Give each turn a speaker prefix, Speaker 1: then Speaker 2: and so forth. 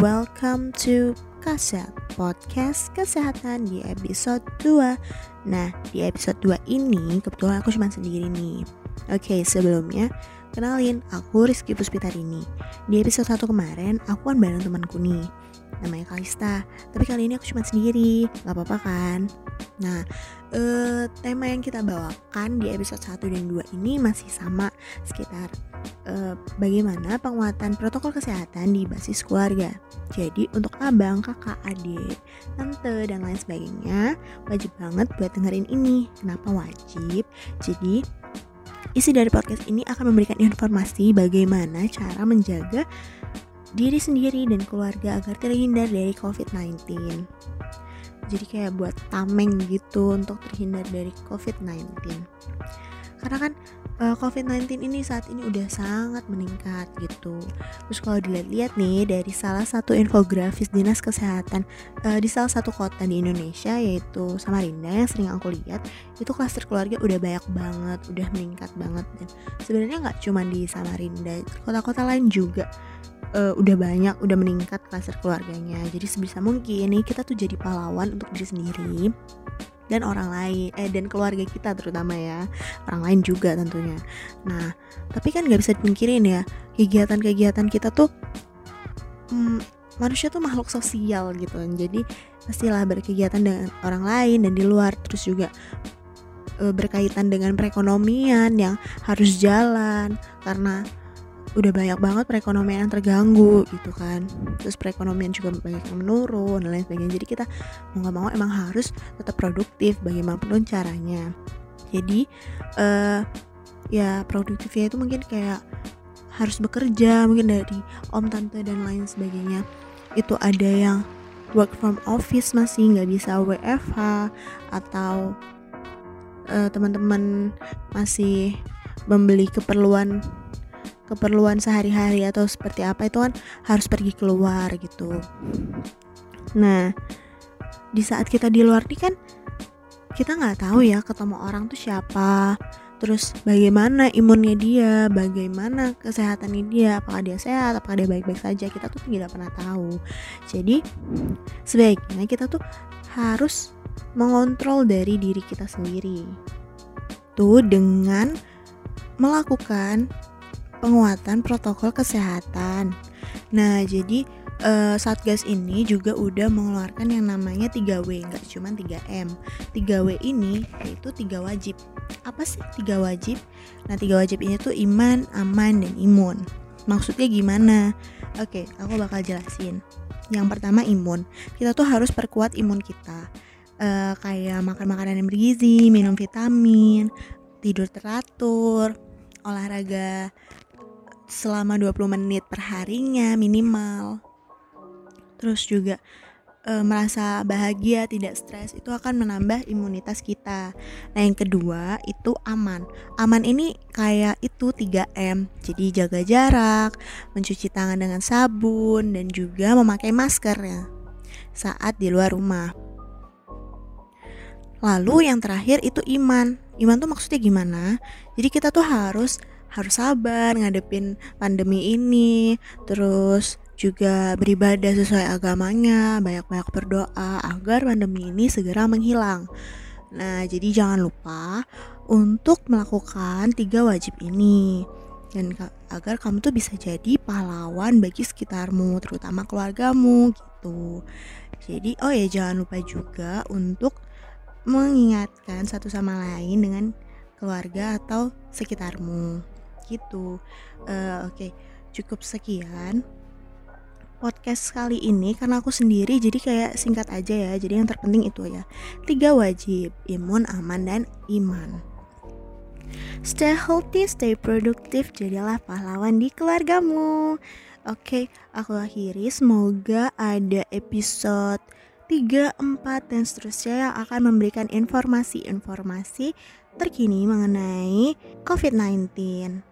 Speaker 1: welcome to Kaset Podcast Kesehatan di episode 2 Nah, di episode 2 ini kebetulan aku cuma sendiri nih. Oke, sebelumnya kenalin aku Rizky Puspitarini Di episode 1 kemarin aku kan bareng temanku nih namanya Kalista Tapi kali ini aku cuma sendiri, gak apa-apa kan? Nah, eh, tema yang kita bawakan di episode 1 dan 2 ini masih sama sekitar eh, bagaimana penguatan protokol kesehatan di basis keluarga. Jadi untuk abang, kakak, adik, tante dan lain sebagainya wajib banget buat dengerin ini. Kenapa wajib? Jadi isi dari podcast ini akan memberikan informasi bagaimana cara menjaga diri sendiri dan keluarga agar terhindar dari COVID-19 jadi kayak buat tameng gitu untuk terhindar dari COVID-19 karena kan uh, COVID-19 ini saat ini udah sangat meningkat gitu. Terus kalau dilihat-lihat nih dari salah satu infografis dinas kesehatan uh, di salah satu kota di Indonesia yaitu Samarinda yang sering aku lihat itu klaster keluarga udah banyak banget udah meningkat banget. Dan sebenarnya nggak cuma di Samarinda kota-kota lain juga uh, udah banyak udah meningkat klaster keluarganya. Jadi sebisa mungkin nih kita tuh jadi pahlawan untuk diri sendiri dan orang lain eh dan keluarga kita terutama ya. Orang lain juga tentunya. Nah tapi kan nggak bisa dipungkirin ya kegiatan-kegiatan kita tuh hmm, manusia tuh makhluk sosial gitu. Jadi pastilah berkegiatan dengan orang lain dan di luar terus juga e, berkaitan dengan perekonomian yang harus jalan. Karena udah banyak banget perekonomian yang terganggu gitu kan. Terus perekonomian juga banyak yang menurun dan lain sebagainya. Jadi kita mau nggak mau emang harus tetap produktif bagaimanapun caranya. Jadi uh, ya produktifnya itu mungkin kayak harus bekerja mungkin dari om tante dan lain sebagainya. Itu ada yang work from office masih nggak bisa WFH atau uh, teman-teman masih membeli keperluan keperluan sehari-hari atau seperti apa itu kan harus pergi keluar gitu. Nah, di saat kita di luar nih kan kita nggak tahu ya ketemu orang tuh siapa, terus bagaimana imunnya dia, bagaimana kesehatannya dia, apakah dia sehat, apakah dia baik-baik saja, kita tuh tidak pernah tahu. Jadi sebaiknya kita tuh harus mengontrol dari diri kita sendiri. Tuh dengan melakukan penguatan protokol kesehatan. Nah, jadi uh, Satgas ini juga udah mengeluarkan yang namanya 3W, nggak cuma 3M. 3W ini yaitu tiga wajib. Apa sih tiga wajib? Nah, tiga wajib ini tuh iman, aman, dan imun. Maksudnya gimana? Oke, aku bakal jelasin. Yang pertama imun. Kita tuh harus perkuat imun kita. Uh, kayak makan makanan yang bergizi, minum vitamin, tidur teratur, olahraga selama 20 menit per harinya minimal. Terus juga e, merasa bahagia, tidak stres itu akan menambah imunitas kita. Nah, yang kedua itu aman. Aman ini kayak itu 3M. Jadi jaga jarak, mencuci tangan dengan sabun dan juga memakai masker ya saat di luar rumah. Lalu yang terakhir itu iman. Iman tuh maksudnya gimana? Jadi kita tuh harus harus sabar ngadepin pandemi ini terus juga beribadah sesuai agamanya banyak-banyak berdoa agar pandemi ini segera menghilang. Nah jadi jangan lupa untuk melakukan tiga wajib ini dan agar kamu tuh bisa jadi pahlawan bagi sekitarmu terutama keluargamu gitu. Jadi oh ya jangan lupa juga untuk mengingatkan satu sama lain dengan keluarga atau sekitarmu gitu uh, oke okay. cukup sekian podcast kali ini karena aku sendiri jadi kayak singkat aja ya jadi yang terpenting itu ya tiga wajib imun aman dan iman Stay healthy, stay produktif, jadilah pahlawan di keluargamu. Oke, okay, aku akhiri. Semoga ada episode 3, 4, dan seterusnya yang akan memberikan informasi-informasi terkini mengenai COVID-19.